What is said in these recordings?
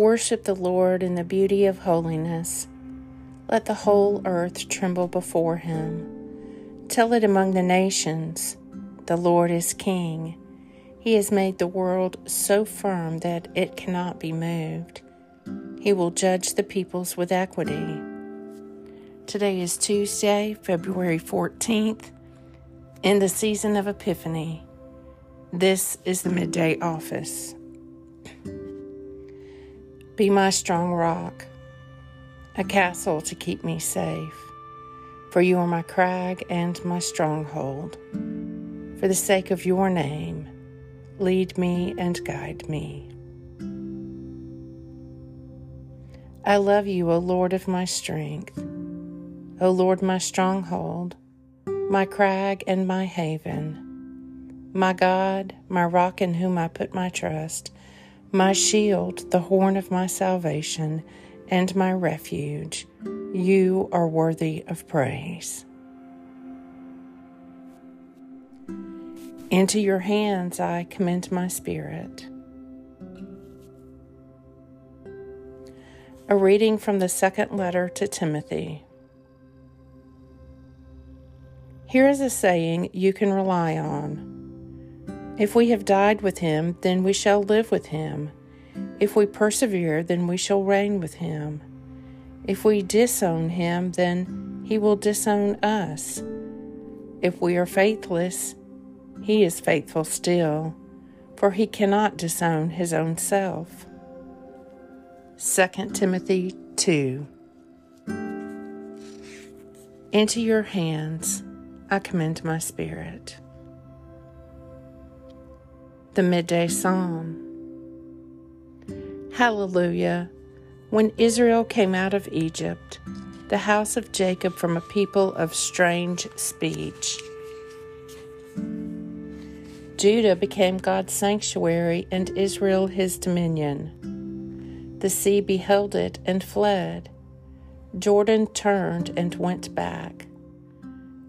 Worship the Lord in the beauty of holiness. Let the whole earth tremble before him. Tell it among the nations the Lord is King. He has made the world so firm that it cannot be moved. He will judge the peoples with equity. Today is Tuesday, February 14th, in the season of Epiphany. This is the midday office. Be my strong rock, a castle to keep me safe. For you are my crag and my stronghold. For the sake of your name, lead me and guide me. I love you, O Lord of my strength, O Lord, my stronghold, my crag and my haven, my God, my rock in whom I put my trust my shield, the horn of my salvation, and my refuge. You are worthy of praise. Into your hands I commend my spirit. A reading from the second letter to Timothy. Here is a saying you can rely on. If we have died with him, then we shall live with him. If we persevere, then we shall reign with him. If we disown him, then he will disown us. If we are faithless, he is faithful still, for he cannot disown his own self. 2 Timothy 2 Into your hands I commend my spirit the midday psalm. Hallelujah. When Israel came out of Egypt, the house of Jacob from a people of strange speech. Judah became God's sanctuary and Israel his dominion. The sea beheld it and fled. Jordan turned and went back.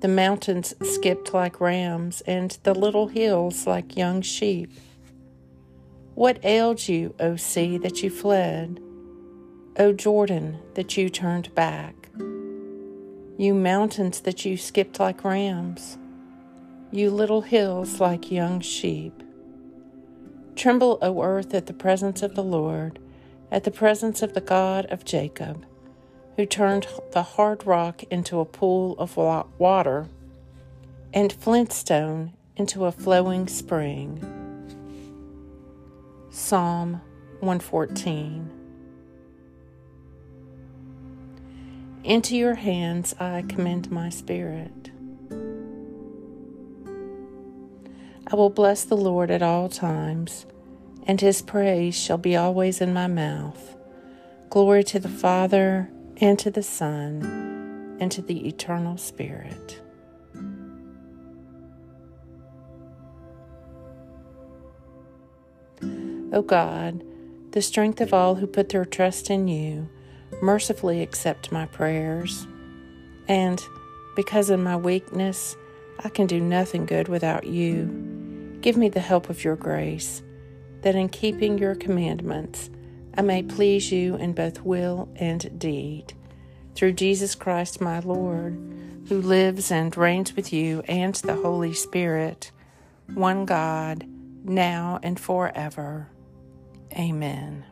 The mountains skipped like rams, and the little hills like young sheep. What ailed you, O sea, that you fled? O Jordan, that you turned back? You mountains that you skipped like rams? You little hills like young sheep? Tremble, O earth, at the presence of the Lord, at the presence of the God of Jacob who turned the hard rock into a pool of water and flintstone into a flowing spring. Psalm 114 Into your hands I commend my spirit. I will bless the Lord at all times, and his praise shall be always in my mouth. Glory to the Father, and to the Son, and to the eternal Spirit. O God, the strength of all who put their trust in you, mercifully accept my prayers. And because in my weakness I can do nothing good without you, give me the help of your grace, that in keeping your commandments, I may please you in both will and deed. Through Jesus Christ my Lord, who lives and reigns with you and the Holy Spirit, one God, now and forever. Amen.